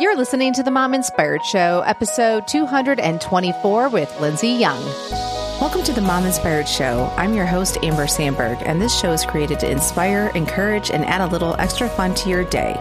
You're listening to the Mom Inspired Show, episode 224 with Lindsay Young. Welcome to the Mom Inspired Show. I'm your host, Amber Sandberg, and this show is created to inspire, encourage, and add a little extra fun to your day.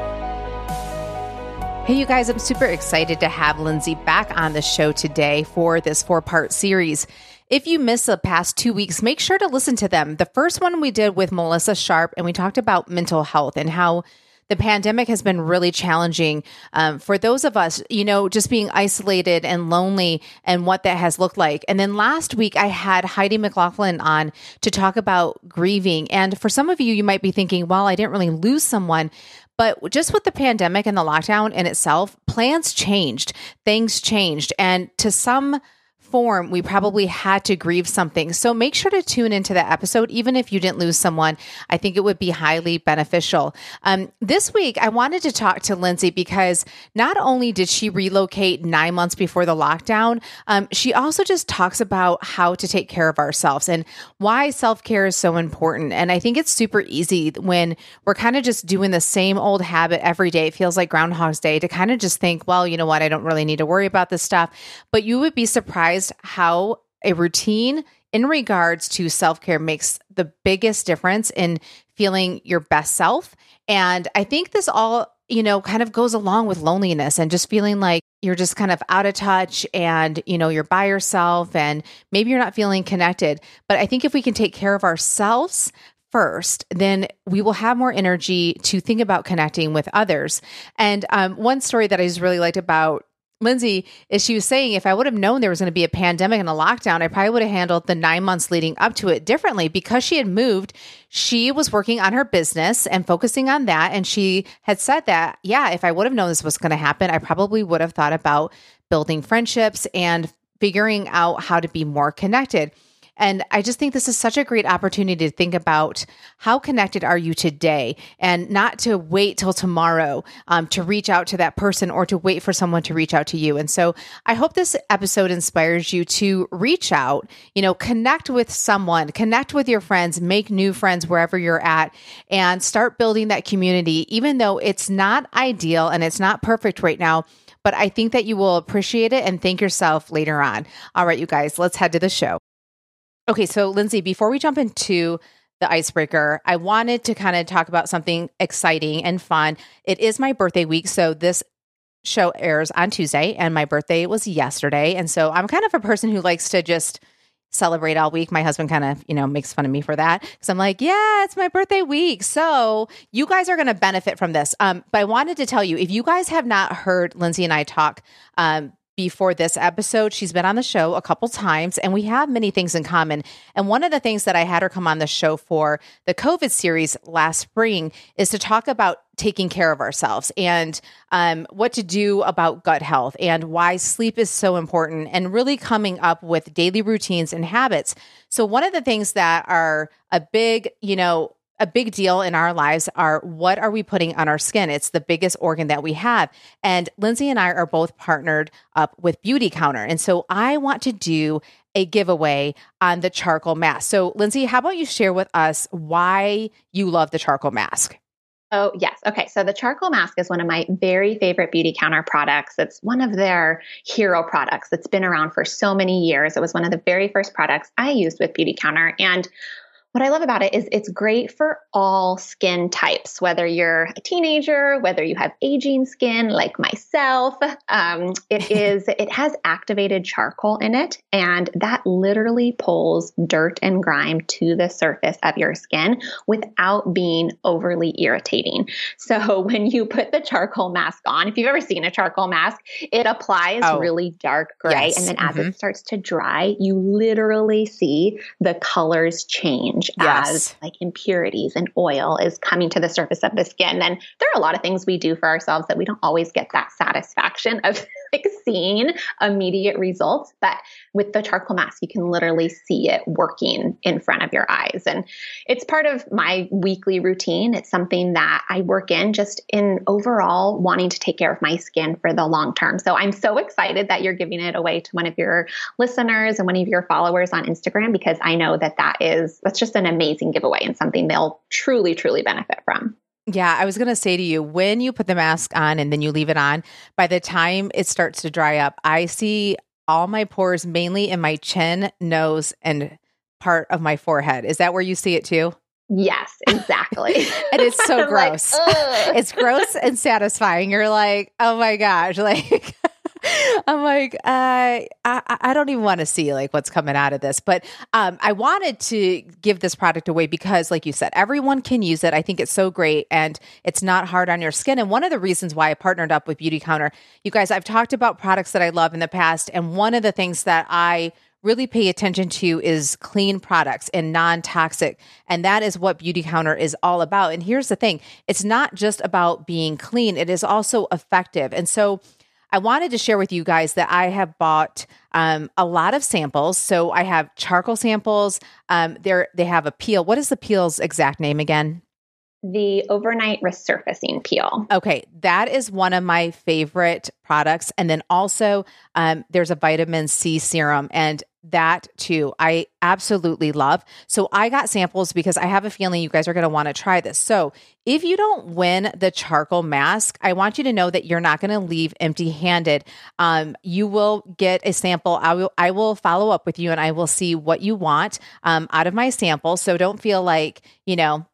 Hey, you guys, I'm super excited to have Lindsay back on the show today for this four part series. If you missed the past two weeks, make sure to listen to them. The first one we did with Melissa Sharp, and we talked about mental health and how the pandemic has been really challenging um, for those of us, you know, just being isolated and lonely and what that has looked like. And then last week, I had Heidi McLaughlin on to talk about grieving. And for some of you, you might be thinking, well, I didn't really lose someone. But just with the pandemic and the lockdown in itself, plans changed, things changed. And to some, form, we probably had to grieve something. So make sure to tune into that episode, even if you didn't lose someone. I think it would be highly beneficial. Um, this week, I wanted to talk to Lindsay because not only did she relocate nine months before the lockdown, um, she also just talks about how to take care of ourselves and why self care is so important. And I think it's super easy when we're kind of just doing the same old habit every day. It feels like Groundhog's Day to kind of just think, well, you know what? I don't really need to worry about this stuff. But you would be surprised realized how a routine in regards to self care makes the biggest difference in feeling your best self. And I think this all, you know, kind of goes along with loneliness and just feeling like you're just kind of out of touch and, you know, you're by yourself and maybe you're not feeling connected. But I think if we can take care of ourselves, first, then we will have more energy to think about connecting with others. And um, one story that I just really liked about Lindsay is she was saying if I would have known there was going to be a pandemic and a lockdown, I probably would have handled the nine months leading up to it differently because she had moved. She was working on her business and focusing on that. And she had said that, yeah, if I would have known this was going to happen, I probably would have thought about building friendships and figuring out how to be more connected. And I just think this is such a great opportunity to think about how connected are you today and not to wait till tomorrow um, to reach out to that person or to wait for someone to reach out to you. And so I hope this episode inspires you to reach out, you know, connect with someone, connect with your friends, make new friends wherever you're at, and start building that community, even though it's not ideal and it's not perfect right now but I think that you will appreciate it and thank yourself later on. All right, you guys, let's head to the show. Okay, so Lindsay, before we jump into the icebreaker, I wanted to kind of talk about something exciting and fun. It is my birthday week, so this show airs on Tuesday, and my birthday was yesterday. And so I'm kind of a person who likes to just celebrate all week. My husband kind of, you know, makes fun of me for that because I'm like, yeah, it's my birthday week. So you guys are going to benefit from this. Um, but I wanted to tell you if you guys have not heard Lindsay and I talk um, before this episode. She's been on the show a couple times and we have many things in common. And one of the things that I had her come on the show for the COVID series last spring is to talk about taking care of ourselves and um, what to do about gut health and why sleep is so important and really coming up with daily routines and habits. So, one of the things that are a big, you know, a big deal in our lives are what are we putting on our skin? It's the biggest organ that we have. And Lindsay and I are both partnered up with Beautycounter. And so I want to do a giveaway on the charcoal mask. So, Lindsay, how about you share with us why you love the charcoal mask? Oh, yes. Okay. So the charcoal mask is one of my very favorite Beautycounter products. It's one of their hero products that's been around for so many years. It was one of the very first products I used with Beautycounter. And what I love about it is it's great for all skin types, whether you're a teenager, whether you have aging skin like myself. Um, it is it has activated charcoal in it, and that literally pulls dirt and grime to the surface of your skin without being overly irritating. So when you put the charcoal mask on, if you've ever seen a charcoal mask, it applies oh, really dark gray, yes. and then as mm-hmm. it starts to dry, you literally see the colors change change yes. as like impurities and oil is coming to the surface of the skin. And there are a lot of things we do for ourselves that we don't always get that satisfaction of seeing immediate results. But with the charcoal mask, you can literally see it working in front of your eyes. And it's part of my weekly routine. It's something that I work in just in overall wanting to take care of my skin for the long term. So I'm so excited that you're giving it away to one of your listeners and one of your followers on Instagram because I know that that is, that's just an amazing giveaway and something they'll truly, truly benefit from. Yeah, I was going to say to you, when you put the mask on and then you leave it on, by the time it starts to dry up, I see all my pores mainly in my chin, nose, and part of my forehead. Is that where you see it too? Yes, exactly. and it's so gross. Like, it's gross and satisfying. You're like, oh my gosh, like I'm like, uh, I, I don't even want to see like what's coming out of this. But um, I wanted to give this product away because, like you said, everyone can use it. I think it's so great and it's not hard on your skin. And one of the reasons why I partnered up with Beautycounter, you guys, I've talked about products that I love in the past. And one of the things that I really pay attention to is clean products and non toxic. And that is what Beautycounter is all about. And here's the thing it's not just about being clean, it is also effective. And so, I wanted to share with you guys that I have bought um, a lot of samples. So I have charcoal samples. Um, there they have a peel. What is the peel's exact name again? The overnight resurfacing peel. Okay, that is one of my favorite products. And then also, um, there's a vitamin C serum, and that too I absolutely love. So I got samples because I have a feeling you guys are going to want to try this. So if you don't win the charcoal mask, I want you to know that you're not going to leave empty handed. Um, you will get a sample. I will, I will follow up with you and I will see what you want um, out of my sample. So don't feel like, you know,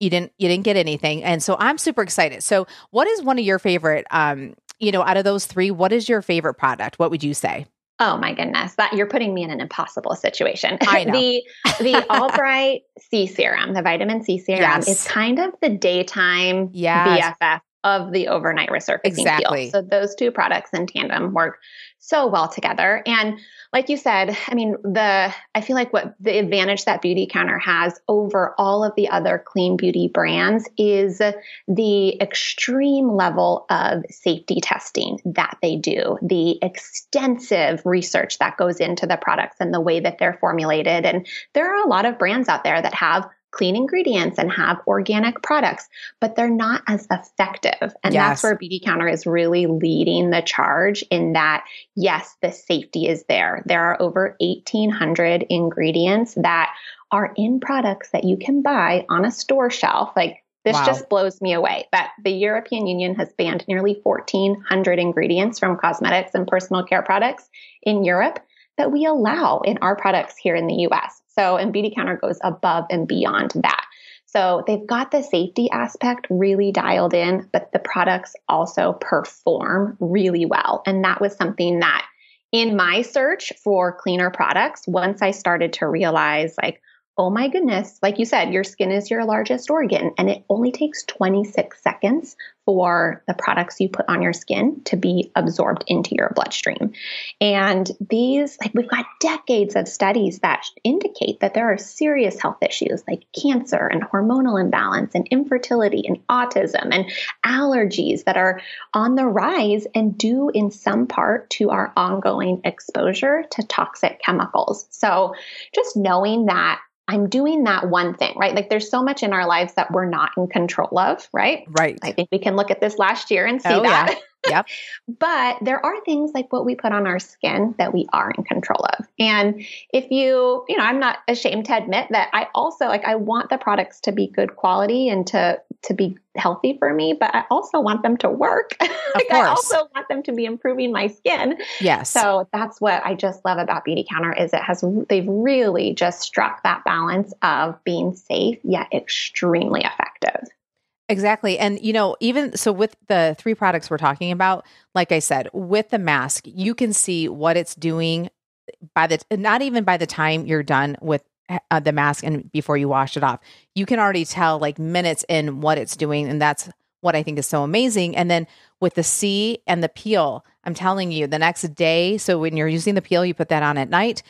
you didn't you didn't get anything and so i'm super excited so what is one of your favorite um you know out of those three what is your favorite product what would you say Oh my goodness, that you're putting me in an impossible situation. I know. the the All Bright C serum, the vitamin C serum, yes. is kind of the daytime yes. BFF of the overnight resurfacing exactly. peel. So those two products in tandem work so well together. And like you said, I mean, the I feel like what the advantage that Beautycounter has over all of the other clean beauty brands is the extreme level of safety testing that they do, the extensive research that goes into the products and the way that they're formulated. And there are a lot of brands out there that have clean ingredients and have organic products, but they're not as effective. And yes. that's where Beautycounter is really leading the charge in that, yes, the safety is there. There are over 1,800 ingredients that are in products that you can buy on a store shelf. Like this wow. just blows me away that the European Union has banned nearly 1,400 ingredients from cosmetics and personal care products in Europe that we allow in our products here in the US. So, and Beautycounter goes above and beyond that. So they've got the safety aspect really dialed in, but the products also perform really well. And that was something that in my search for cleaner products, once I started to realize like, oh my goodness, like you said, your skin is your largest organ, and it only takes 26 seconds for the products you put on your skin to be absorbed into your bloodstream. And these, like, we've got decades of studies that indicate that there are serious health issues like cancer and hormonal imbalance and infertility and autism and allergies that are on the rise and due in some part to our ongoing exposure to toxic chemicals. So just knowing that I'm doing that one thing, right? Like there's so much in our lives that we're not in control of, right? Right. I think we can look at this last year and see oh, that. Yeah. Yep. but there are things like what we put on our skin that we are in control of. And if you, you know, I'm not ashamed to admit that I also like I want the products to be good quality and to to be healthy for me, but I also want them to work. like of course. I also want them to be improving my skin. Yes. So that's what I just love about Beautycounter is it has they've really just struck that balance of being safe yet extremely effective. Exactly. And, you know, even so, with the three products we're talking about, like I said, with the mask, you can see what it's doing by the not even by the time you're done with uh, the mask and before you wash it off. You can already tell like minutes in what it's doing. And that's what I think is so amazing. And then with the C and the peel, I'm telling you, the next day, so when you're using the peel, you put that on at night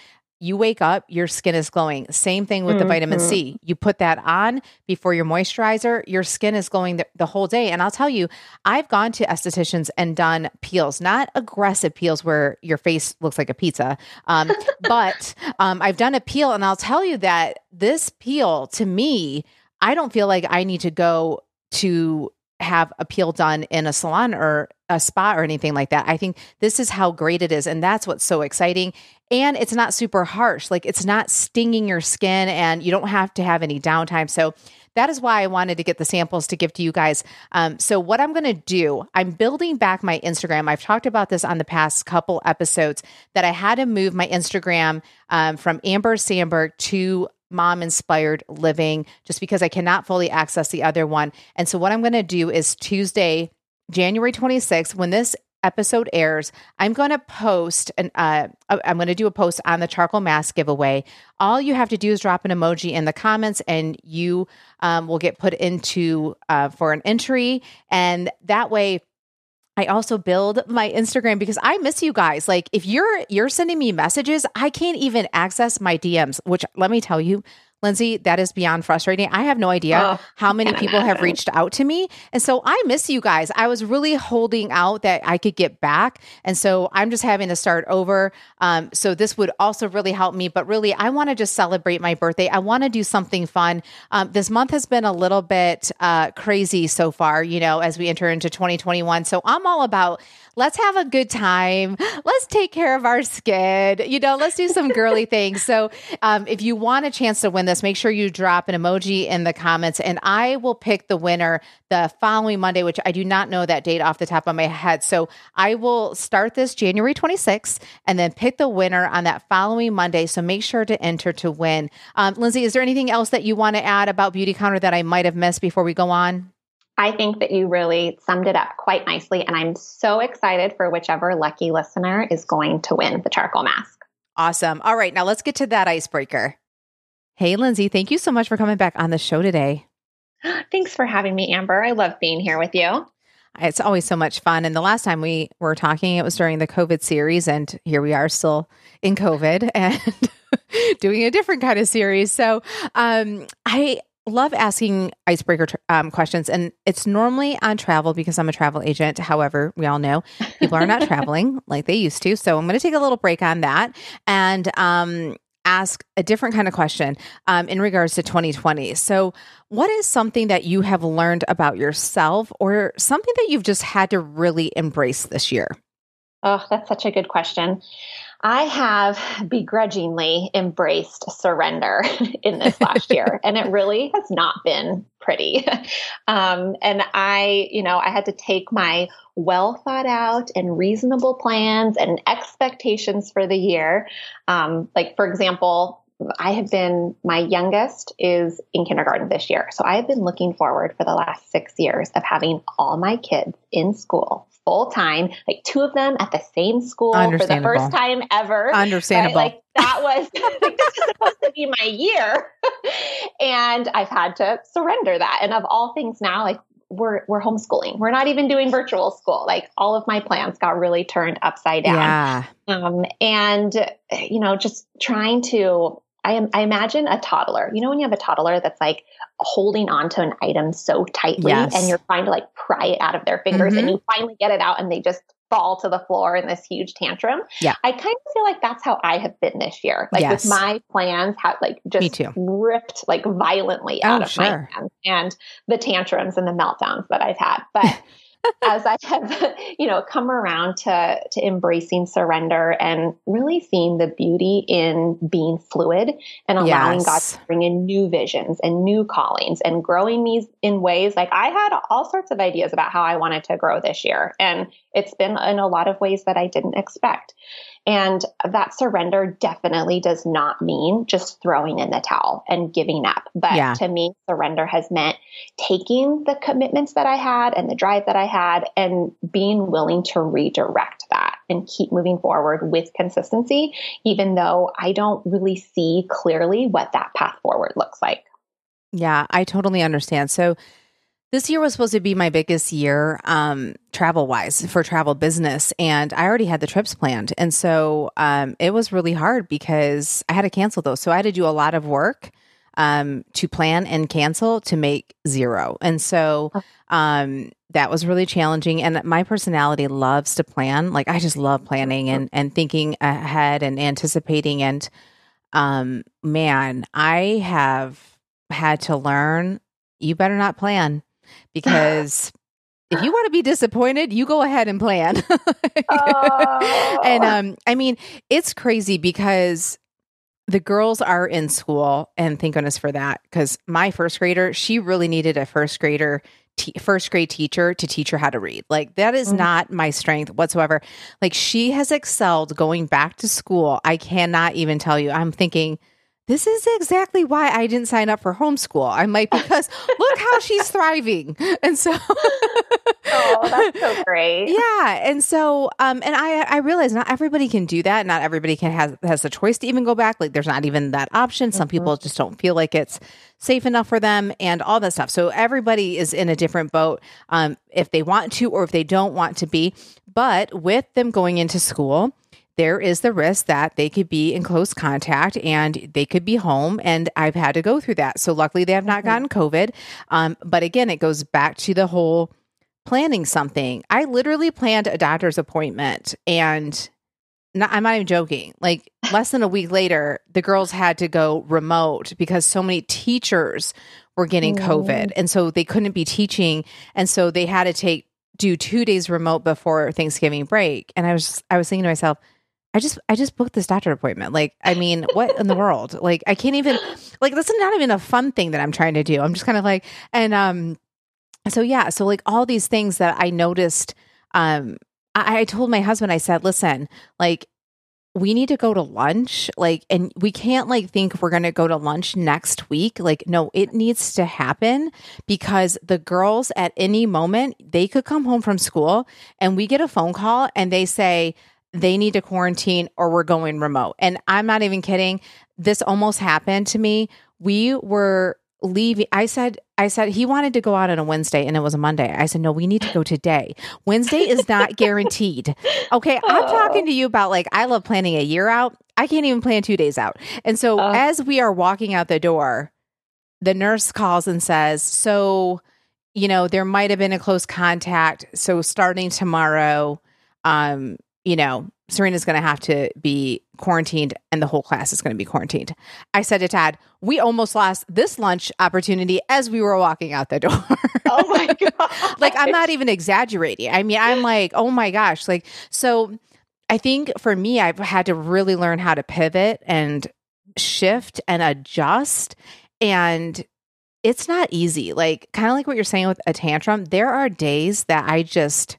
you wake up, your skin is glowing. Same thing with mm-hmm. the vitamin C. Mm-hmm. You put that on before your moisturizer, your skin is glowing the, the, whole day. And I'll tell you, I've gone to estheticians and done peels, not aggressive peels where your face looks like a pizza, um, but um, I've done a peel, and I'll tell you that this peel to me, I don't feel like I need to go to have a peel done in a salon or a spa or anything like that. I think this is how great it is. And that's what's so exciting. And it's not super harsh. Like it's not stinging your skin and you don't have to have any downtime. So that is why I wanted to get the samples to give to you guys. Um, so, what I'm going to do, I'm building back my Instagram. I've talked about this on the past couple episodes that I had to move my Instagram um, from Amber Sandberg to mom inspired living just because I cannot fully access the other one. And so, what I'm going to do is Tuesday, January 26th, when this episode airs, I'm going to post and uh, I'm going to do a post on the charcoal mask giveaway. All you have to do is drop an emoji in the comments, and you um, will get put into uh, for an entry, and that way. I also build my Instagram because I miss you guys. Like if you're you're sending me messages, I can't even access my DMs, which let me tell you, Lindsay, that is beyond frustrating. I have no idea oh, how many people imagine. have reached out to me. And so I miss you guys. I was really holding out that I could get back. And so I'm just having to start over. Um, so this would also really help me. But really, I want to just celebrate my birthday. I want to do something fun. Um, this month has been a little bit uh, crazy so far, you know, as we enter into 2021. So I'm all about let's have a good time. Let's take care of our skin. You know, let's do some girly things. So, um, if you want a chance to win this, make sure you drop an emoji in the comments, and I will pick the winner the following Monday, which I do not know that date off the top of my head. So, I will start this January 26th and then pick the winner on that following Monday. So, make sure to enter to win. Um, Lindsay, is there anything else that you want to add about Beautycounter that I might have missed before we go on? I think that you really summed it up quite nicely. And I'm so excited for whichever lucky listener is going to win the charcoal mask. Awesome. All right. Now let's get to that icebreaker. Hey, Lindsay, thank you so much for coming back on the show today. Thanks for having me, Amber. I love being here with you. It's always so much fun. And the last time we were talking, it was during the COVID series. And here we are still in COVID and doing a different kind of series. So um, I, love asking icebreaker um, questions, and it's normally on travel because I'm a travel agent. However, we all know people are not traveling like they used to. So I'm going to take a little break on that and um, ask a different kind of question um, in regards to 2020. So, what is something that you have learned about yourself or something that you've just had to really embrace this year? Oh, that's such a good question. I have begrudgingly embraced surrender in this last year, and it really has not been pretty. Um, and I, you know, I had to take my well thought out and reasonable plans and expectations for the year. Um, like, for example, I have been, my youngest is in kindergarten this year. So I have been looking forward for the last six years of having all my kids in school full time, like two of them at the same school for the first time ever. Understandable. Right? Like that was like this is supposed to be my year. and I've had to surrender that. And of all things now, like we're we're homeschooling. We're not even doing virtual school. Like all of my plans got really turned upside down. Yeah. Um, and you know, just trying to I, am, I imagine a toddler. You know, when you have a toddler that's like holding onto an item so tightly yes. and you're trying to like pry it out of their fingers mm-hmm. and you finally get it out and they just fall to the floor in this huge tantrum. Yeah. I kind of feel like that's how I have been this year. Like yes. with my plans have like just ripped like violently out oh, of sure. my hands and the tantrums and the meltdowns that I've had. But as I have, you know, come around to to embracing surrender and really seeing the beauty in being fluid and allowing yes. God to bring in new visions and new callings and growing me in ways like I had all sorts of ideas about how I wanted to grow this year. And it's been in a lot of ways that I didn't expect. And that surrender definitely does not mean just throwing in the towel and giving up. But yeah. to me, surrender has meant taking the commitments that I had and the drive that I had and being willing to redirect that and keep moving forward with consistency, even though I don't really see clearly what that path forward looks like. Yeah, I totally understand. So, this year was supposed to be my biggest year um, travel wise for travel business. And I already had the trips planned. And so um, it was really hard because I had to cancel those. So I had to do a lot of work um, to plan and cancel to make zero. And so um, that was really challenging. And my personality loves to plan. Like I just love planning and, and thinking ahead and anticipating. And um, man, I have had to learn you better not plan because if you want to be disappointed, you go ahead and plan. oh. And um, I mean, it's crazy because the girls are in school, and thank goodness for that. Because my first grader, she really needed a first grader first grade teacher to teach her how to read. Like that is mm-hmm. not my strength whatsoever. Like she has excelled going back to school. I cannot even tell you. I'm thinking this is exactly why I didn't sign up for homeschool. I might because look how she's thriving. And so Oh, that's so great. Yeah. And so um and I I realize not everybody can do that. Not everybody can has has the choice to even go back. Like there's not even that option. Some mm-hmm. people just don't feel like it's safe enough for them and all that stuff. So everybody is in a different boat um if they want to or if they don't want to be. But with them going into school, there is the risk that they could be in close contact and they could be home. And I've had to go through that. So luckily, they have not mm-hmm. gotten COVID. Um, but again, it goes back to the whole planning something. I literally planned a doctor's appointment and not, I'm not even joking. Like less than a week later, the girls had to go remote because so many teachers were getting mm. COVID. And so they couldn't be teaching. And so they had to take do two days remote before Thanksgiving break. And I was I was thinking to myself, I just I just booked this doctor appointment. Like, I mean, what in the world? Like, I can't even like this is not even a fun thing that I'm trying to do. I'm just kind of like, and um, so yeah, so like all these things that I noticed. Um, I, I told my husband, I said, listen, like we need to go to lunch like and we can't like think we're going to go to lunch next week like no it needs to happen because the girls at any moment they could come home from school and we get a phone call and they say they need to quarantine or we're going remote. And I'm not even kidding. This almost happened to me. We were leaving. I said, I said he wanted to go out on a Wednesday and it was a Monday. I said, no, we need to go today. Wednesday is not guaranteed. Okay. I'm talking to you about like, I love planning a year out. I can't even plan two days out. And so uh, as we are walking out the door, the nurse calls and says, so, you know, there might have been a close contact. So starting tomorrow, um, you know, Serena's going to have to be quarantined and the whole class is going to be quarantined. I said to Tad, we almost lost this lunch opportunity as we were walking out the door. oh my God. like, I'm not even exaggerating. I mean, I'm like, oh my gosh. Like, so I think for me, I've had to really learn how to pivot and shift and adjust. And it's not easy. Like, kind of like what you're saying with a tantrum, there are days that I just,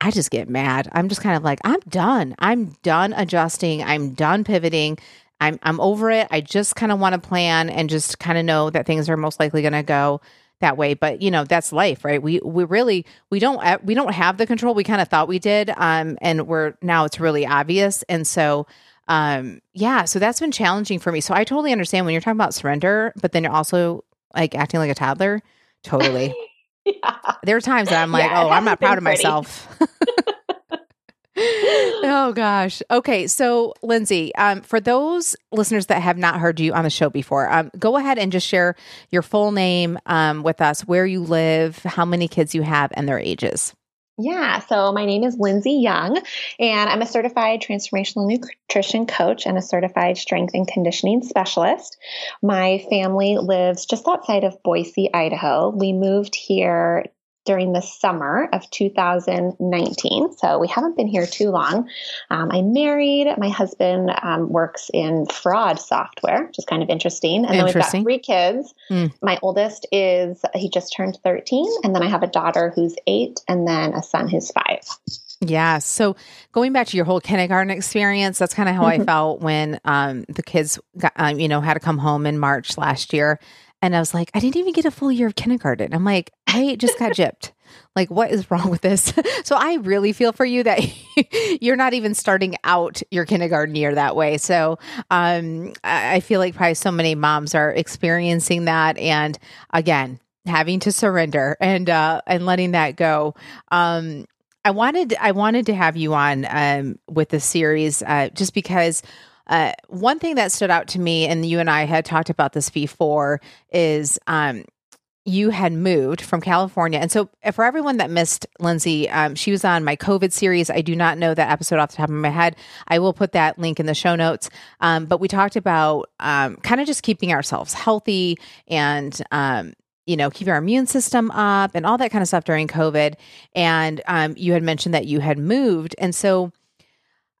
I just get mad. I'm just kind of like, I'm done. I'm done adjusting. I'm done pivoting. I'm I'm over it. I just kind of want to plan and just kind of know that things are most likely going to go that way. But you know, that's life, right? We we really we don't we don't have the control. We kind of thought we did, um, and we're now it's really obvious. And so, um, yeah, so that's been challenging for me. So I totally understand when you're talking about surrender, but then you're also like acting like a toddler. Totally. yeah. There are times that I'm like, yeah, oh, I'm not proud of pretty. myself. oh gosh. Okay, so Lindsay, um, for those listeners that have not heard you on the show before, um, go ahead and just share your full name um, with us, where you live, how many kids you have, and their ages. Yeah, so my name is Lindsay Young, and I'm a certified transformational nutrition coach and a certified strength and conditioning specialist. My family lives just outside of Boise, Idaho. We moved here during the summer of 2019. So we haven't been here too long. Um, I'm married. My husband um, works in fraud software, which is kind of interesting. And then we've got three kids. Mm. My oldest is, he just turned 13. And then I have a daughter who's eight, and then a son who's five. Yeah. So going back to your whole kindergarten experience, that's kind of how mm-hmm. I felt when um, the kids, got, um, you know, had to come home in March last year. And I was like, I didn't even get a full year of kindergarten. I'm like, I just got gypped. Like, what is wrong with this? so I really feel for you that you're not even starting out your kindergarten year that way. So um, I feel like probably so many moms are experiencing that. And again, having to surrender and uh, and letting that go. Um, I wanted I wanted to have you on um, with the series uh, just because uh, one thing that stood out to me, and you and I had talked about this before, is um, you had moved from California. And so, uh, for everyone that missed Lindsay, um, she was on my COVID series. I do not know that episode off the top of my head. I will put that link in the show notes. Um, but we talked about um, kind of just keeping ourselves healthy and, um, you know, keeping our immune system up and all that kind of stuff during COVID. And um, you had mentioned that you had moved. And so,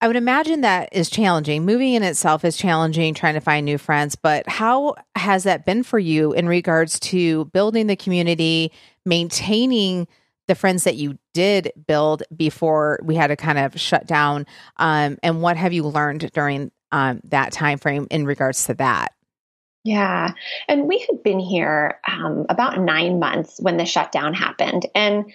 I would imagine that is challenging. Moving in itself is challenging, trying to find new friends. But how has that been for you in regards to building the community, maintaining the friends that you did build before we had to kind of shut down? Um, and what have you learned during um, that time frame in regards to that? Yeah. And we had been here um, about nine months when the shutdown happened. And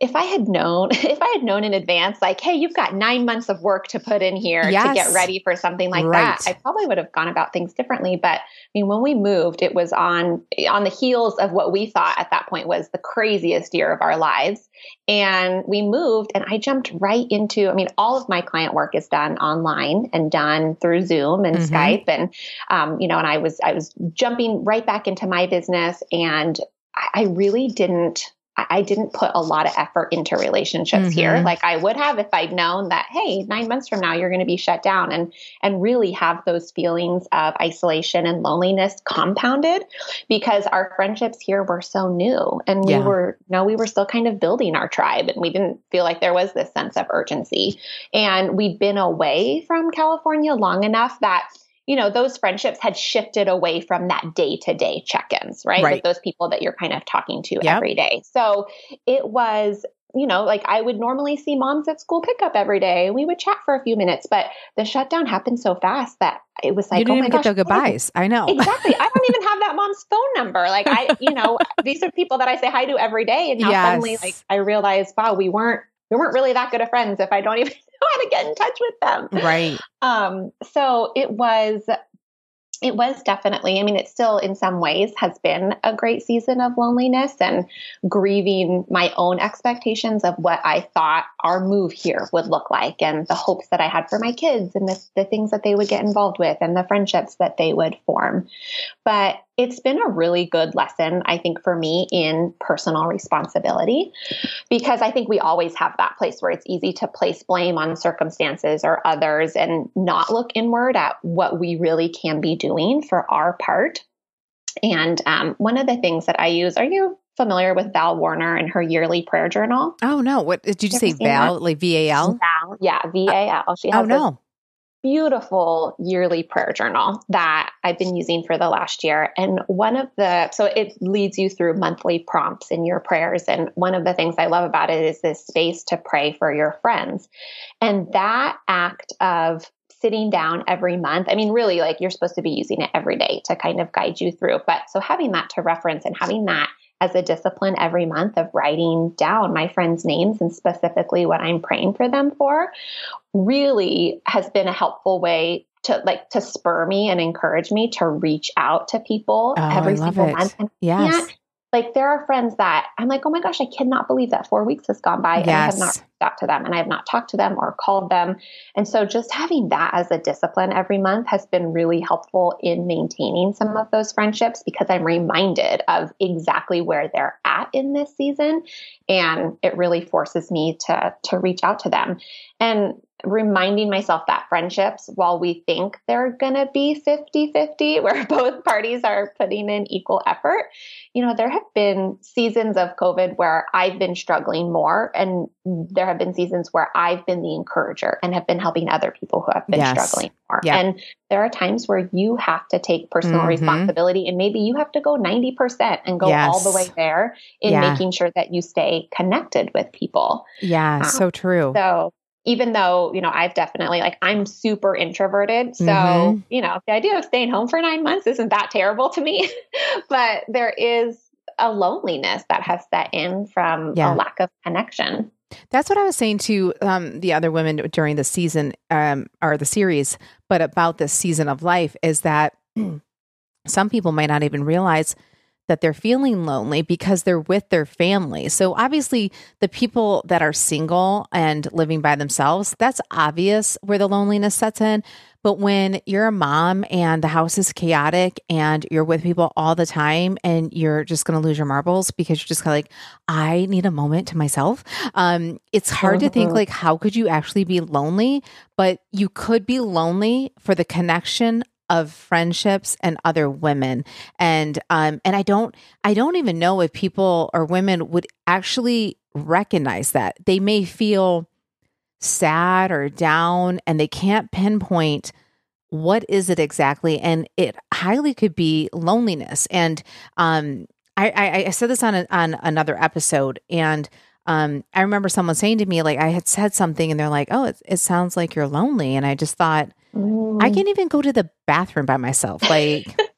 if I had known, if I had known in advance, like, hey, you've got nine months of work to put in here yes. to get ready for something like right. that, I probably would have gone about things differently. But I mean, when we moved, it was on on the heels of what we thought at that point was the craziest year of our lives. And we moved, and I jumped right into. I mean, all of my client work is done online and done through Zoom and mm-hmm. Skype, and um, you know, and I was I was jumping right back into my business, and I, I really didn't I didn't put a lot of effort into relationships mm-hmm. here like I would have if I'd known that hey 9 months from now you're going to be shut down and and really have those feelings of isolation and loneliness compounded because our friendships here were so new and we yeah. were you know we were still kind of building our tribe and we didn't feel like there was this sense of urgency and we'd been away from California long enough that you know, those friendships had shifted away from that day to day check ins, right? right? With those people that you're kind of talking to yep. every day. So it was, you know, like I would normally see moms at school pickup every day and we would chat for a few minutes, but the shutdown happened so fast that it was like, you didn't oh even get the goodbyes. I know. Exactly. I don't even have that mom's phone number. Like I, you know, these are people that I say hi to every day. And now yes. suddenly like I realized, wow, we weren't we weren't really that good of friends if I don't even how to get in touch with them. Right. Um, so it was it was definitely, I mean, it still in some ways has been a great season of loneliness and grieving my own expectations of what I thought our move here would look like and the hopes that I had for my kids and the, the things that they would get involved with and the friendships that they would form. But it's been a really good lesson, I think, for me in personal responsibility, because I think we always have that place where it's easy to place blame on circumstances or others and not look inward at what we really can be doing for our part. And um, one of the things that I use, are you familiar with Val Woerner and her yearly prayer journal? Oh no! What did you, you say, Val? That? Like V A L? Val, yeah, V A L. She has oh no beautiful yearly prayer journal that I've been using for the last year. And one of the, so it leads you through monthly prompts in your prayers. And one of the things I love about it is this space to pray for your friends. And that act of sitting down every month. I mean, really, like you're supposed to be using it every day to kind of guide you through. But so having that to reference and having that as a discipline every month of writing down my friends' names and specifically what I'm praying for them for really has been a helpful way to like to spur me and encourage me to reach out to people oh, every single it. month. And yes. Like there are friends that I'm like, oh my gosh, I cannot believe that four weeks has gone by yes. and I have not reached out to them and I have not talked to them or called them. And so just having that as a discipline every month has been really helpful in maintaining some of those friendships because I'm reminded of exactly where they're at in this season. And it really forces me to to reach out to them. And reminding myself that friendships, while we think they're going to be 50 50, where both parties are putting in equal effort, you know, there have been seasons of COVID where I've been struggling more, and there have been seasons where I've been the encourager and have been helping other people who have been yes. struggling more. Yeah. And there are times where you have to take personal mm-hmm. responsibility, and maybe you have to go 90% and go yes. all the way there in yeah. making sure that you stay connected with people. Yeah, um, so true. So, even though, you know, I've definitely like I'm super introverted. So, mm-hmm. you know, the idea of staying home for nine months isn't that terrible to me. but there is a loneliness that has set in from yeah. a lack of connection. That's what I was saying to um, the other women during the season um, or the series, but about this season of life is that some people might not even realize that they're feeling lonely because they're with their family. So obviously, the people that are single and living by themselves, that's obvious where the loneliness sets in. But when you're a mom and the house is chaotic and you're with people all the time and you're just going to lose your marbles because you're just kind of like, I need a moment to myself. Um, it's hard to think uh-huh. like, how could you actually be lonely? But you could be lonely for the connection of friendships and other women. And um and i don't i don't even know if people or women would actually recognize that. They may feel sad or down and they can't pinpoint what is it exactly. And it highly could be loneliness. And um i i, I said this on a, on another episode and um i remember someone saying to me like i had said something and they're like oh it, it sounds like you're lonely and i just thought mm. i can't even go to the bathroom by myself like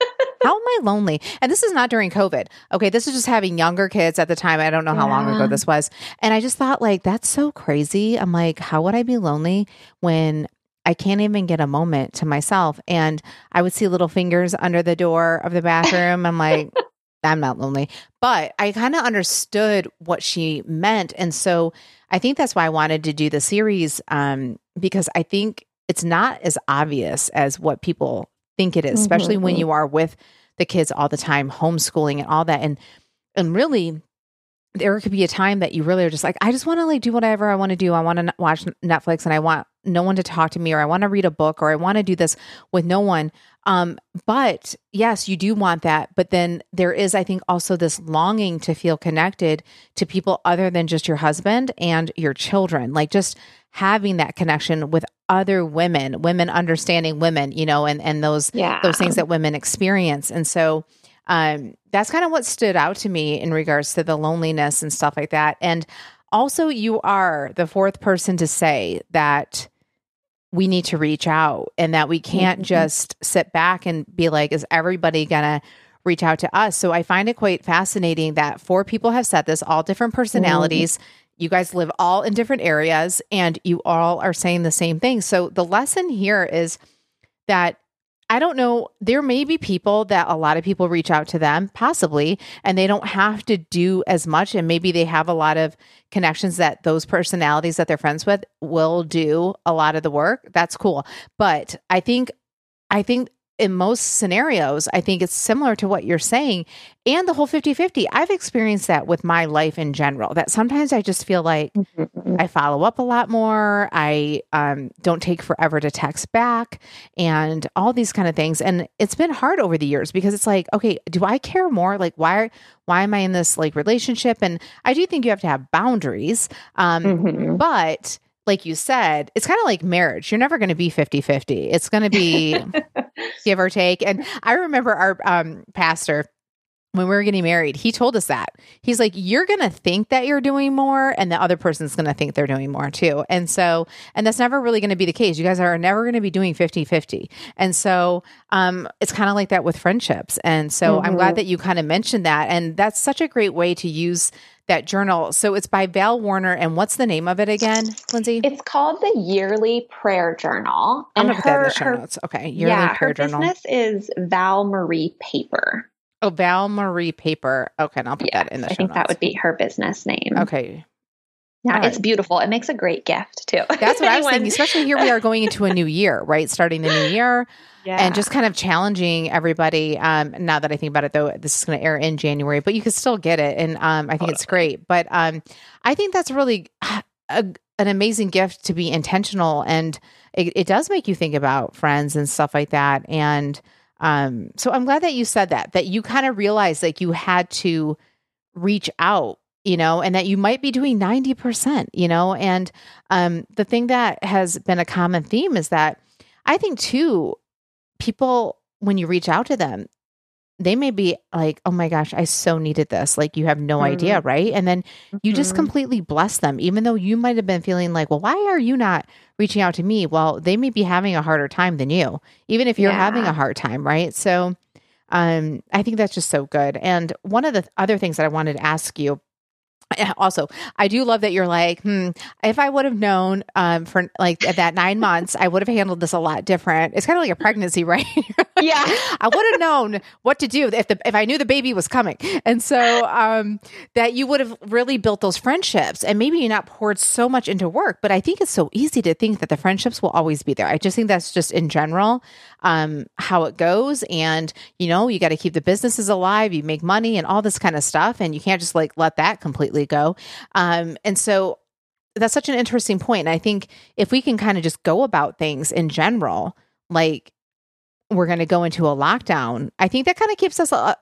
how am I lonely? And this is not during COVID. Okay. This is just having younger kids at the time. I don't know how yeah. long ago this was. And I just thought, like, that's so crazy. I'm like, how would I be lonely when I can't even get a moment to myself. And I would see little fingers under the door of the bathroom. I'm like, I'm not lonely. But I kind of understood what she meant. And so I think that's why I wanted to do the series um, because I think it's not as obvious as what people think it is, mm-hmm. especially when mm-hmm. you are with the kids all the time, homeschooling and all that. And and really there could be a time that you really are just like, I just want to like do whatever I want to do. I want to watch Netflix and I want no one to talk to me, or I want to read a book, or I want to do this with no one. Um, but yes, you do want that. But then there is, I think, also this longing to feel connected to people other than just your husband and your children. Like just having that connection with other women, women understanding women, you know, and and those yeah. those things that women experience. And so um, that's kind of what stood out to me in regards to the loneliness and stuff like that. And also, you are the fourth person to say that we need to reach out and that we can't mm-hmm. just sit back and be like, is everybody going to reach out to us? So I find it quite fascinating that four people have said this, all different personalities. Mm-hmm. You guys live all in different areas and you all are saying the same thing. So the lesson here is that I don't know. There may be people that a lot of people reach out to them, possibly, and they don't have to do as much. And maybe they have a lot of connections that those personalities that they're friends with will do a lot of the work. That's cool. But I think, I think in most scenarios, I think it's similar to what you're saying and the whole 50 50. I've experienced that with my life in general, that sometimes I just feel like mm-hmm. I follow up a lot more. I um, don't take forever to text back and all these kind of things. And it's been hard over the years because it's like, okay, do I care more? Like, why, why am I in this like relationship? And I do think you have to have boundaries. Um, mm-hmm. But, like you said, it's kind of like marriage. You're never going to be 50 50. It's going to be give or take. And I remember our um, pastor, when we were getting married, he told us that. He's like, You're going to think that you're doing more, and the other person's going to think they're doing more too. And so, and that's never really going to be the case. You guys are never going to be doing 50 50. And so, um, it's kind of like that with friendships. And so, mm-hmm. I'm glad mm-hmm. that you kind of mentioned that. And that's such a great way to use that journal. So it's by Val Woerner. And what's the name of it again, Lindsay? It's called the Yearly Prayer Journal. And I'm her, the show her, notes. Okay. Yearly yeah, Prayer her Journal. business is Val Marie Paper. Oh, Val Marie Paper. Okay. And I'll put yes, that in the show. I think notes. that would be her business name. Okay. Yeah, right. it's beautiful. It makes a great gift too. That's what I was thinking, especially here we are going into a new year, right? Starting the new year. Yeah. And just kind of challenging everybody. Um, now that I think about it, though, this is going to air in January, but you can still get it, and um, I think it's great. But um, I think that's really a, an amazing gift to be intentional, and it, it, does make you think about friends and stuff like that. And um, so I'm glad that you said that. That you kind of realized like you had to reach out you know, and that you might be doing 90%, you know, and um, the thing that has been a common theme is that I think too, people, when you reach out to them, they may be like, oh my gosh, I so needed this. Like, you have no mm-hmm. idea, right? And then you just mm-hmm. completely bless them, even though you might have been feeling like, well, why are you not reaching out to me? Well, they may be having a harder time than you, even if you're yeah. having a hard time, right? So, um, I think that's just so good. And one of the other things that I wanted to ask you also i do love that you're like hmm if i would have known um for like that nine months i would have handled this a lot different. It's kind of like a pregnancy right? Yeah. I would have known what to do if the if i knew the baby was coming. And so um that you would have really built those friendships. And maybe you not poured so much into work but i think it's so easy to think that the friendships will always be there. I just think that's just in general um how it goes. And you know you got to keep the businesses alive. You make money and all this kind of stuff. And you can't just like let that completely go. Um, and so that's such an interesting point. And I think if we can kind of just go about things in general, like we're going to go into a lockdown, I think that kind of keeps us uh,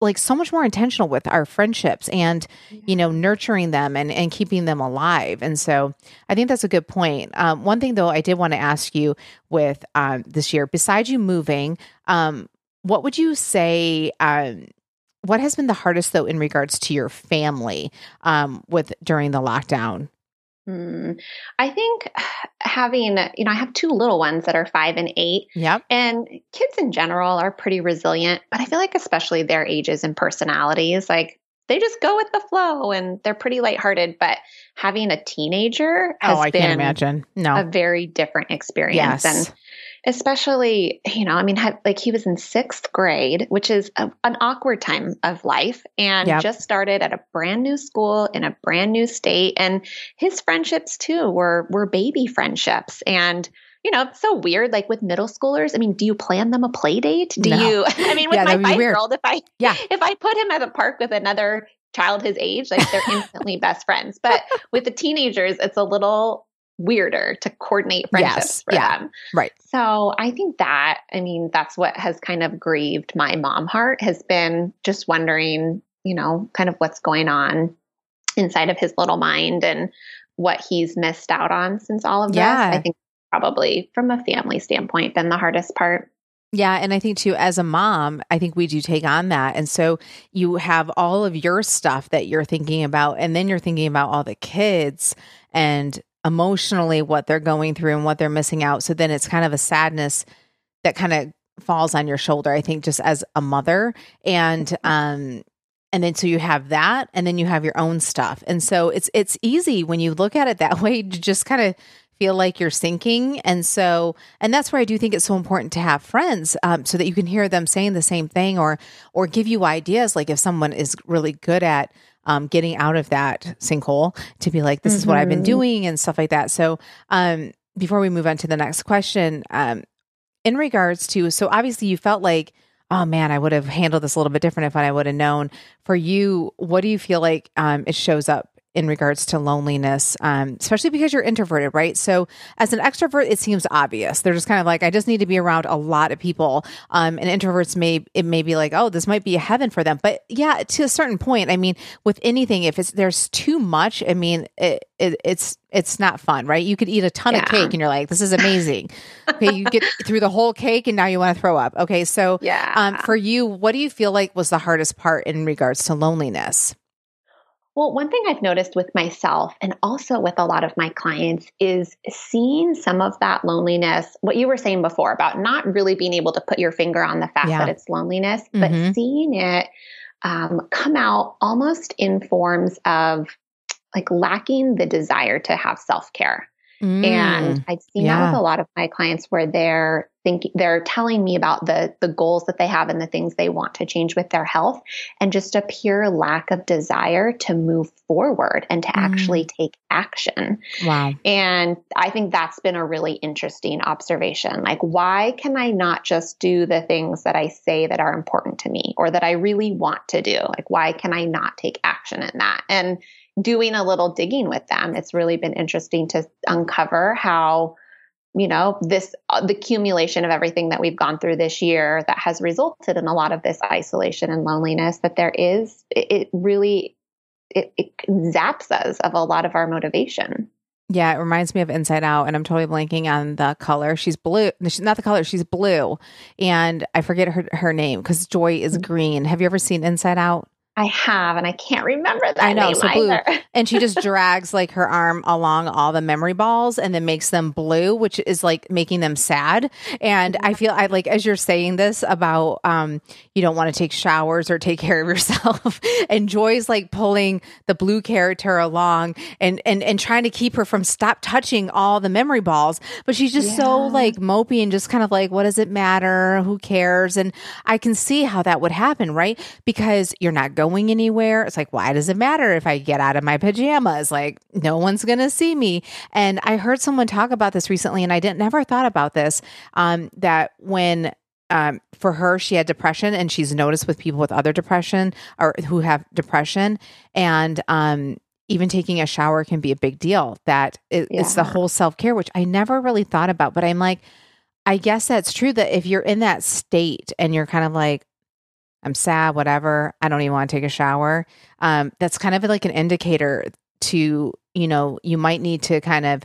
like so much more intentional with our friendships and you know nurturing them and and keeping them alive and so i think that's a good point um, one thing though i did want to ask you with um, this year besides you moving um, what would you say um, what has been the hardest though in regards to your family um, with during the lockdown Hmm. I think having, you know, I have two little ones that are five and eight. Yep. And kids in general are pretty resilient, but I feel like, especially their ages and personalities, like they just go with the flow and they're pretty lighthearted. But having a teenager has oh, I been can't imagine. No. a very different experience. Yes. And especially, you know, I mean, had, like he was in sixth grade, which is a, an awkward time of life, and Yep. just started at a brand new school in a brand new state. And his friendships too were were baby friendships, and you know, it's so weird. Like with middle schoolers, I mean, do you plan them a play date? Do No. you? I mean, with Yeah, my five year old, if I Yeah. if I put him at a park with another child his age, like they're instantly best friends. But with the teenagers, it's a little weirder to coordinate friendships Yes. for Yeah. them. Right. So I think that, I mean, that's what has kind of grieved my mom heart has been just wondering, you know, kind of what's going on inside of his little mind and what he's missed out on since all of Yeah. this. I think probably from a family standpoint been the hardest part. Yeah. And I think too, as a mom, I think we do take on that. And so you have all of your stuff that you're thinking about, and then you're thinking about all the kids and emotionally what they're going through and what they're missing out. So then it's kind of a sadness that kind of falls on your shoulder, I think, just as a mother. And, um, and then so you have that and then you have your own stuff. And so it's it's easy when you look at it that way to just kind of feel like you're sinking. And so, and that's where I do think it's so important to have friends, um, so that you can hear them saying the same thing, or or give you ideas. Like if someone is really good at um, getting out of that sinkhole, to be like, this is what I've been Mhm. doing and stuff like that. So, um, before we move on to the next question, um, in regards to, so obviously you felt like. Oh man, I would have handled this a little bit different if I would have known. For you, what do you feel like um, it shows up in regards to loneliness, um, especially because you're introverted, right? So, as an extrovert, it seems obvious. They're just kind of like, I just need to be around a lot of people. Um, and introverts may it may be like, oh, this might be a heaven for them. But yeah, to a certain point, I mean, with anything, if it's there's too much, I mean, it, it, it's it's not fun, right? You could eat a ton of cake and you're like, this is amazing. okay, you get through the whole cake and now you want to throw up. Okay, so Yeah. um, for you, what do you feel like was the hardest part in regards to loneliness? Well, one thing I've noticed with myself and also with a lot of my clients is seeing some of that loneliness, what you were saying before about not really being able to put your finger on the fact Yeah. that it's loneliness, but seeing it um, come out almost in forms of like lacking the desire to have self care. Mm. And I've seen that with a lot of my clients where they're thinking they're telling me about the the goals that they have and the things they want to change with their health and just a pure lack of desire to move forward and to Mm. actually take action. wow. And I think that's been a really interesting observation. Like why can I not just do the things that I say that are important to me or that I really want to do? Like why can I not take action in that? And doing a little digging with them, it's really been interesting to uncover how you know this uh, the accumulation of everything that we've gone through this year that has resulted in a lot of this isolation and loneliness that there is it, it really it, it zaps us of a lot of our motivation Yeah, it reminds me of Inside Out, and I'm totally blanking on the color. She's blue. She's not the color. She's blue, and I forget her her name because Joy is Mm-hmm. green. Have you ever seen Inside Out? I have, and I can't remember that. I know, name so blue. either. And she just drags like her arm along all the memory balls and then makes them blue, which is like making them sad. And I feel I like as you're saying this about um you don't want to take showers or take care of yourself. and Joy's like pulling the blue character along and and and trying to keep her from stop touching all the memory balls. But she's just so like mopey and just kind of like, what does it matter? Who cares? And I can see how that would happen, right? Because you're not going anywhere. It's like, why does it matter if I get out of my pajamas? Like, no one's going to see me. And I heard someone talk about this recently, and I didn't never thought about this. Um, that when um, for her, she had depression, and she's noticed with people with other depression or who have depression, and um, even taking a shower can be a big deal. That it, it's the whole self care, which I never really thought about. But I'm like, I guess that's true that if you're in that state and you're kind of like, I'm sad, whatever. I don't even want to take a shower. Um, that's kind of like an indicator to, you know, you might need to kind of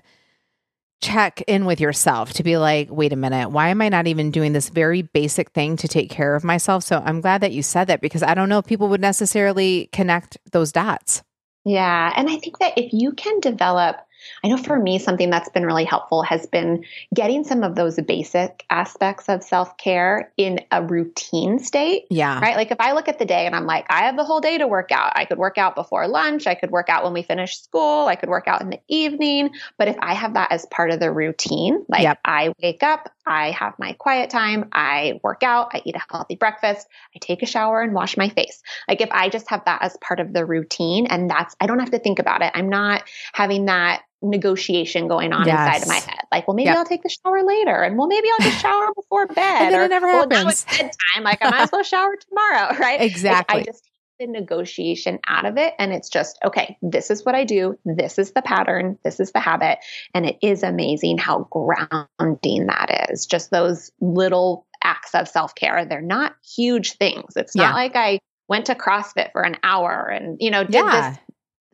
check in with yourself to be like, wait a minute, why am I not even doing this very basic thing to take care of myself? So I'm glad that you said that because I don't know if people would necessarily connect those dots. Yeah. And I think that if you can develop I know for me, something that's been really helpful has been getting some of those basic aspects of self care in a routine state. Yeah. Right. Like if I look at the day and I'm like, I have the whole day to work out, I could work out before lunch, I could work out when we finish school, I could work out in the evening. But if I have that as part of the routine, like yep. I wake up, I have my quiet time, I work out, I eat a healthy breakfast, I take a shower and wash my face. Like if I just have that as part of the routine and that's, I don't have to think about it. I'm not having that negotiation going on yes. inside of my head. Like, well, maybe yep. I'll take the shower later, and well, maybe I'll just shower before bed. and then or, it never happens. Well, now it's bedtime. Like, I might as well shower tomorrow, right? Exactly. Like, I just take the negotiation out of it, and it's just okay. This is what I do. This is the pattern. This is the habit, and it is amazing how grounding that is. Just those little acts of self care. They're not huge things. It's not yeah. like I went to CrossFit for an hour and you know did yeah. this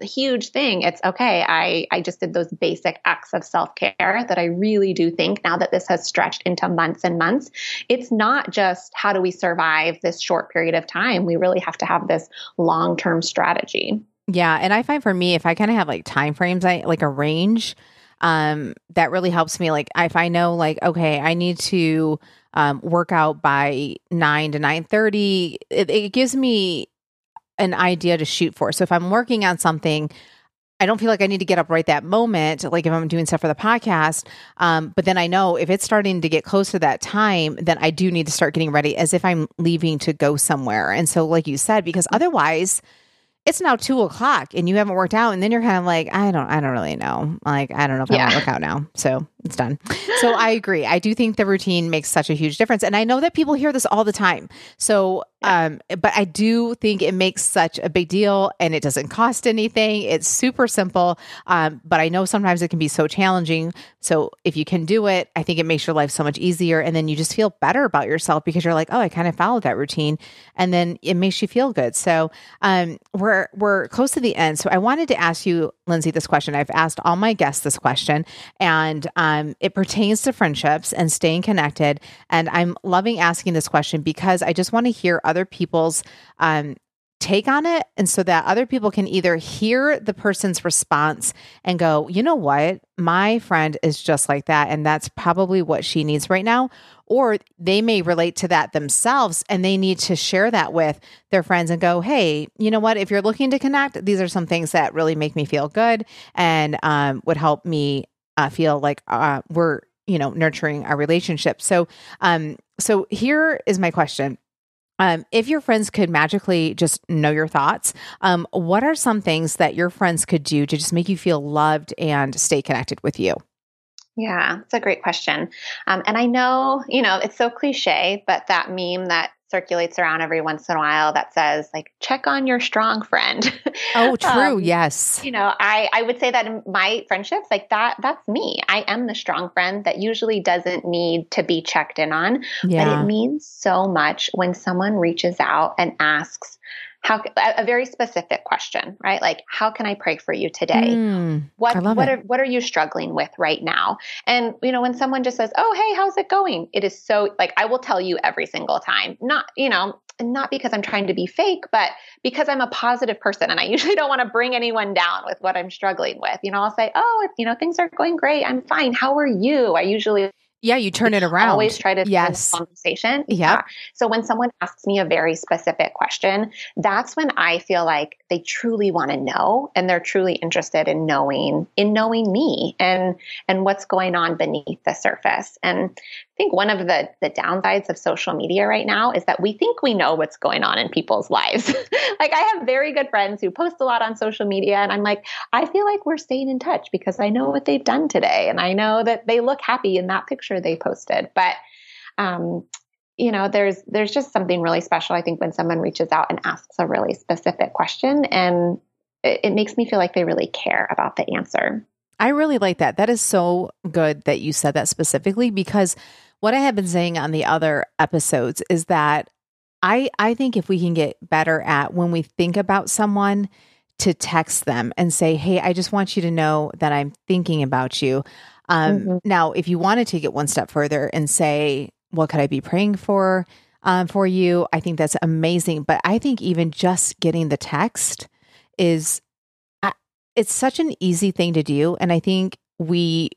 huge thing. It's okay. I, I just did those basic acts of self care that I really do think now that this has stretched into months and months, it's not just how do we survive this short period of time. We really have to have this long term strategy. Yeah. And I find for me, if I kind of have like time frames, I like a range, um, that really helps me. Like if I know like, okay, I need to um, work out by 9 to 9 30 it, it gives me an idea to shoot for. So if I'm working on something, I don't feel like I need to get up right that moment, like if I'm doing stuff for the podcast. Um, but then I know if it's starting to get close to that time, then I do need to start getting ready as if I'm leaving to go somewhere. And so, like you said, because otherwise, it's now two o'clock and you haven't worked out, and then you're kind of like, I don't, I don't really know. Like, I don't know if yeah. I want to work out now. So it's done. So I agree. I do think the routine makes such a huge difference, and I know that people hear this all the time. So um, but I do think it makes such a big deal and it doesn't cost anything. It's super simple. Um, but I know sometimes it can be so challenging. So if you can do it, I think it makes your life so much easier. And then you just feel better about yourself because you're like, oh, I kind of followed that routine. And then it makes you feel good. So um, we're, we're close to the end. So I wanted to ask you, Lindsay, this question. I've asked all my guests this question, and um, it pertains to friendships and staying connected. And I'm loving asking this question because I just want to hear other people's um, take on it. And so that other people can either hear the person's response and go, you know what? My friend is just like that. And that's probably what she needs right now. Or they may relate to that themselves and they need to share that with their friends and go, hey, you know what? If you're looking to connect, these are some things that really make me feel good and um, would help me uh, feel like uh, we're, you know, nurturing our relationship. So, um, so here is my question um, if your friends could magically just know your thoughts, um, what are some things that your friends could do to just make you feel loved and stay connected with you? Yeah, it's a great question. Um, and I know, you know, it's so cliche, but that meme that circulates around every once in a while that says like check on your strong friend. Oh true. Um, yes. you know i i would say that in my friendships like that that's me. I am the strong friend that usually doesn't need to be checked in on yeah. but it means so much when someone reaches out and asks how a very specific question, right? Like, how can I pray for you today? Mm, what what are what are you struggling with right now? And you know, when someone just says, "Oh, hey, how's it going?" It is so like I will tell you every single time. Not you know, not because I'm trying to be fake, but because I'm a positive person and I usually don't want to bring anyone down with what I'm struggling with. You know, I'll say, "Oh, you know, things are going great. I'm fine. How are you?" I usually yeah, you turn it around. Always try to yes. conversation. Yep. Yeah. So when someone asks me a very specific question, that's when I feel like they truly want to know and they're truly interested in knowing in knowing me and and what's going on beneath the surface. And think one of the the downsides of social media right now is that we think we know what's going on in people's lives. like I have very good friends who post a lot on social media and I'm like, I feel like we're staying in touch because I know what they've done today and I know that they look happy in that picture they posted. But um, you know, there's there's just something really special I think when someone reaches out and asks a really specific question and it, it makes me feel like they really care about the answer. I really like that. That is so good that you said that specifically because what I have been saying on the other episodes is that I I think if we can get better at when we think about someone to text them and say, "Hey, I just want you to know that I'm thinking about you." Um, mm-hmm. Now, if you want to take it one step further and say, "What could I be praying for um, for you?" I think that's amazing. But I think even just getting the text is, it's such an easy thing to do, and I think we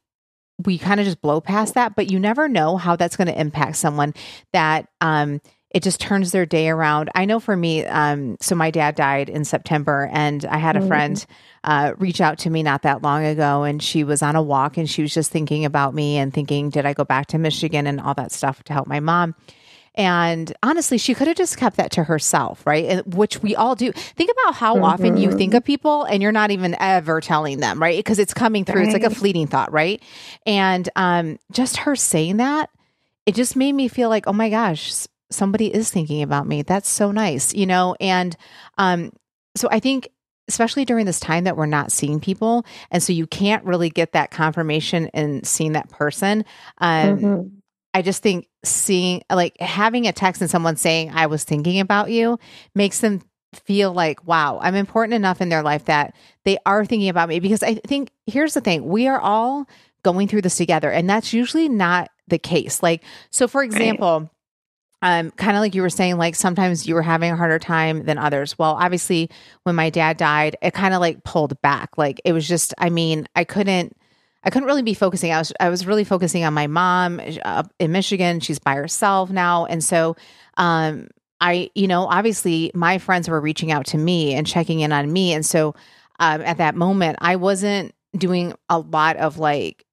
we kind of just blow past that. But you never know how that's going to impact someone that um it just turns their day around. I know for me, um, so my dad died in September, and I had a mm-hmm. friend uh, reach out to me not that long ago, and she was on a walk and she was just thinking about me and thinking, did I go back to Michigan and all that stuff to help my mom? And honestly, she could have just kept that to herself, right? Which we all do. Think about how mm-hmm. often you think of people and you're not even ever telling them, right? Because it's coming through. Right. It's like a fleeting thought, right? And um, just her saying that, it just made me feel like, oh my gosh, somebody is thinking about me. That's so nice, you know? And um, so I think especially during this time that we're not seeing people and so you can't really get that confirmation and seeing that person um, mm-hmm. I just think seeing like having a text and someone saying i was thinking about you makes them feel like wow i'm important enough in their life that they are thinking about me because i think here's the thing we are all going through this together and that's usually not the case like so for example right um, kind of like you were saying, like sometimes you were having a harder time than others. Well, obviously, when my dad died, it kind of like pulled back. Like it was just, I mean, I couldn't, I couldn't really be focusing. I was, I was really focusing on my mom uh, in Michigan. She's by herself now, and so, um, I, you know, obviously, my friends were reaching out to me and checking in on me, and so, um, at that moment, I wasn't doing a lot of like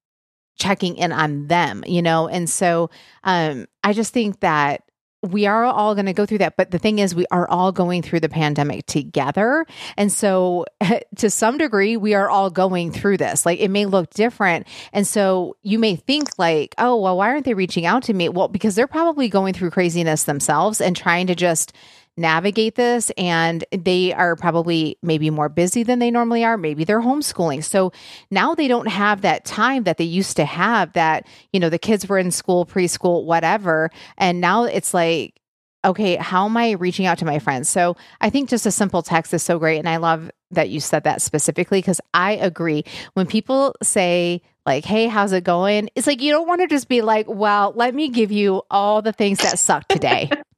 checking in on them, you know, and so, um, I just think that we are all going to go through that. But the thing is, we are all going through the pandemic together. And so, to some degree, we are all going through this. Like, it may look different. And so, you may think, like, oh, well, why aren't they reaching out to me? Well, because they're probably going through craziness themselves and trying to just navigate this and they are probably maybe more busy than they normally are. Maybe they're homeschooling. So now they don't have that time that they used to have that you know the kids were in school preschool whatever. And now it's like okay how am i reaching out to my friends? So i think just a simple text is so great. And i love that you said that specifically because i agree. When people say like, hey, how's it going? It's like you don't want to just be like, well, let me give you all the things that suck today.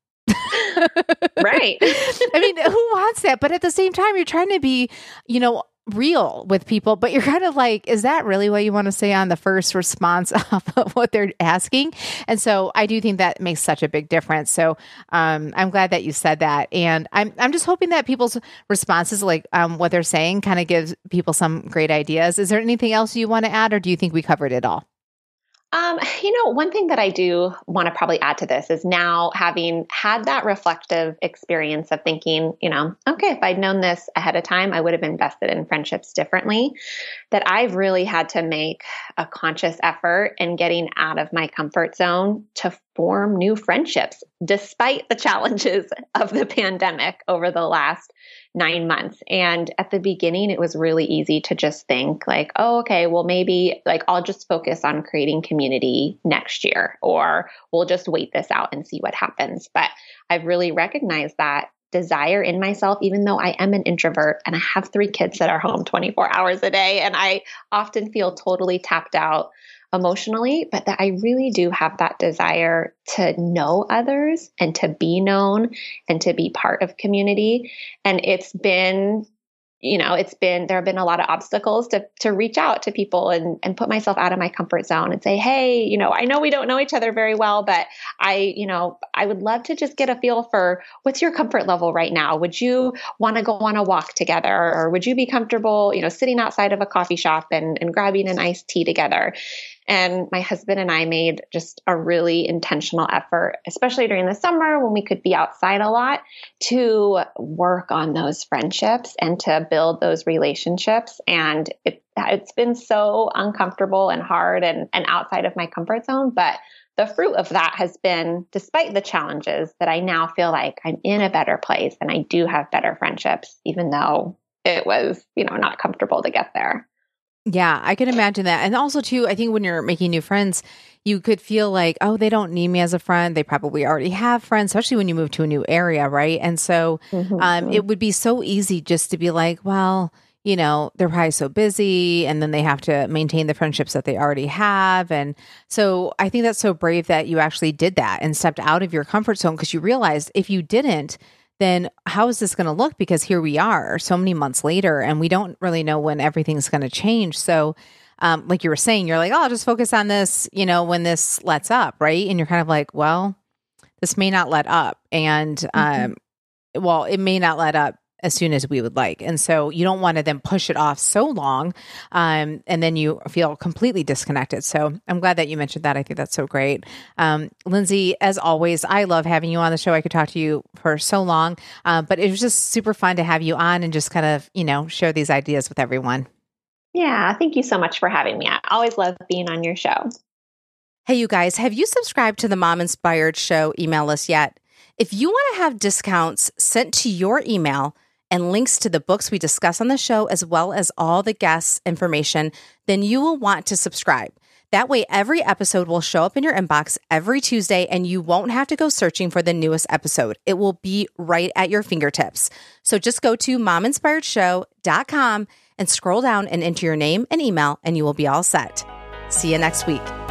right. I mean, who wants that? But at the same time, you're trying to be, you know, real with people, but you're kind of like, is that really what you want to say on the first response of what they're asking? And so I do think that makes such a big difference. So um, I'm glad that you said that. And I'm, I'm just hoping that people's responses, like um, what they're saying, kind of gives people some great ideas. Is there anything else you want to add, or do you think we covered it all? Um, you know, one thing that I do want to probably add to this is now having had that reflective experience of thinking, you know, okay, if I'd known this ahead of time, I would have invested in friendships differently. That I've really had to make a conscious effort in getting out of my comfort zone to form new friendships, despite the challenges of the pandemic over the last nine months. And at the beginning, it was really easy to just think, like, oh, okay, well, maybe like I'll just focus on creating community next year, or we'll just wait this out and see what happens. But I've really recognized that desire in myself, even though I am an introvert and I have three kids that are home 24 hours a day, and I often feel totally tapped out emotionally, but that I really do have that desire to know others and to be known and to be part of community. And it's been you know, it's been there have been a lot of obstacles to to reach out to people and and put myself out of my comfort zone and say, "Hey, you know, I know we don't know each other very well, but I, you know, I would love to just get a feel for what's your comfort level right now. Would you want to go on a walk together or would you be comfortable, you know, sitting outside of a coffee shop and and grabbing an iced tea together?" And my husband and I made just a really intentional effort, especially during the summer when we could be outside a lot, to work on those friendships and to build those relationships. And it, it's been so uncomfortable and hard and, and outside of my comfort zone. But the fruit of that has been, despite the challenges, that I now feel like I'm in a better place and I do have better friendships, even though it was, you know, not comfortable to get there. Yeah, I can imagine that. And also, too, I think when you're making new friends, you could feel like, oh, they don't need me as a friend. They probably already have friends, especially when you move to a new area, right? And so mm-hmm. um, it would be so easy just to be like, well, you know, they're probably so busy and then they have to maintain the friendships that they already have. And so I think that's so brave that you actually did that and stepped out of your comfort zone because you realized if you didn't, then how is this going to look? Because here we are so many months later and we don't really know when everything's going to change. So, um, like you were saying, you're like, oh, I'll just focus on this, you know, when this lets up, right? And you're kind of like, well, this may not let up. And, mm-hmm. um, well, it may not let up as soon as we would like. And so you don't want to then push it off so long um, and then you feel completely disconnected. So I'm glad that you mentioned that. I think that's so great. Um, Lindsay, as always, I love having you on the show. I could talk to you for so long, uh, but it was just super fun to have you on and just kind of, you know, share these ideas with everyone. Yeah, thank you so much for having me. I always love being on your show. Hey, you guys, have you subscribed to the Mom Inspired Show email list yet? If you want to have discounts sent to your email, and links to the books we discuss on the show, as well as all the guests' information, then you will want to subscribe. That way, every episode will show up in your inbox every Tuesday, and you won't have to go searching for the newest episode. It will be right at your fingertips. So just go to mominspiredshow.com and scroll down and enter your name and email, and you will be all set. See you next week.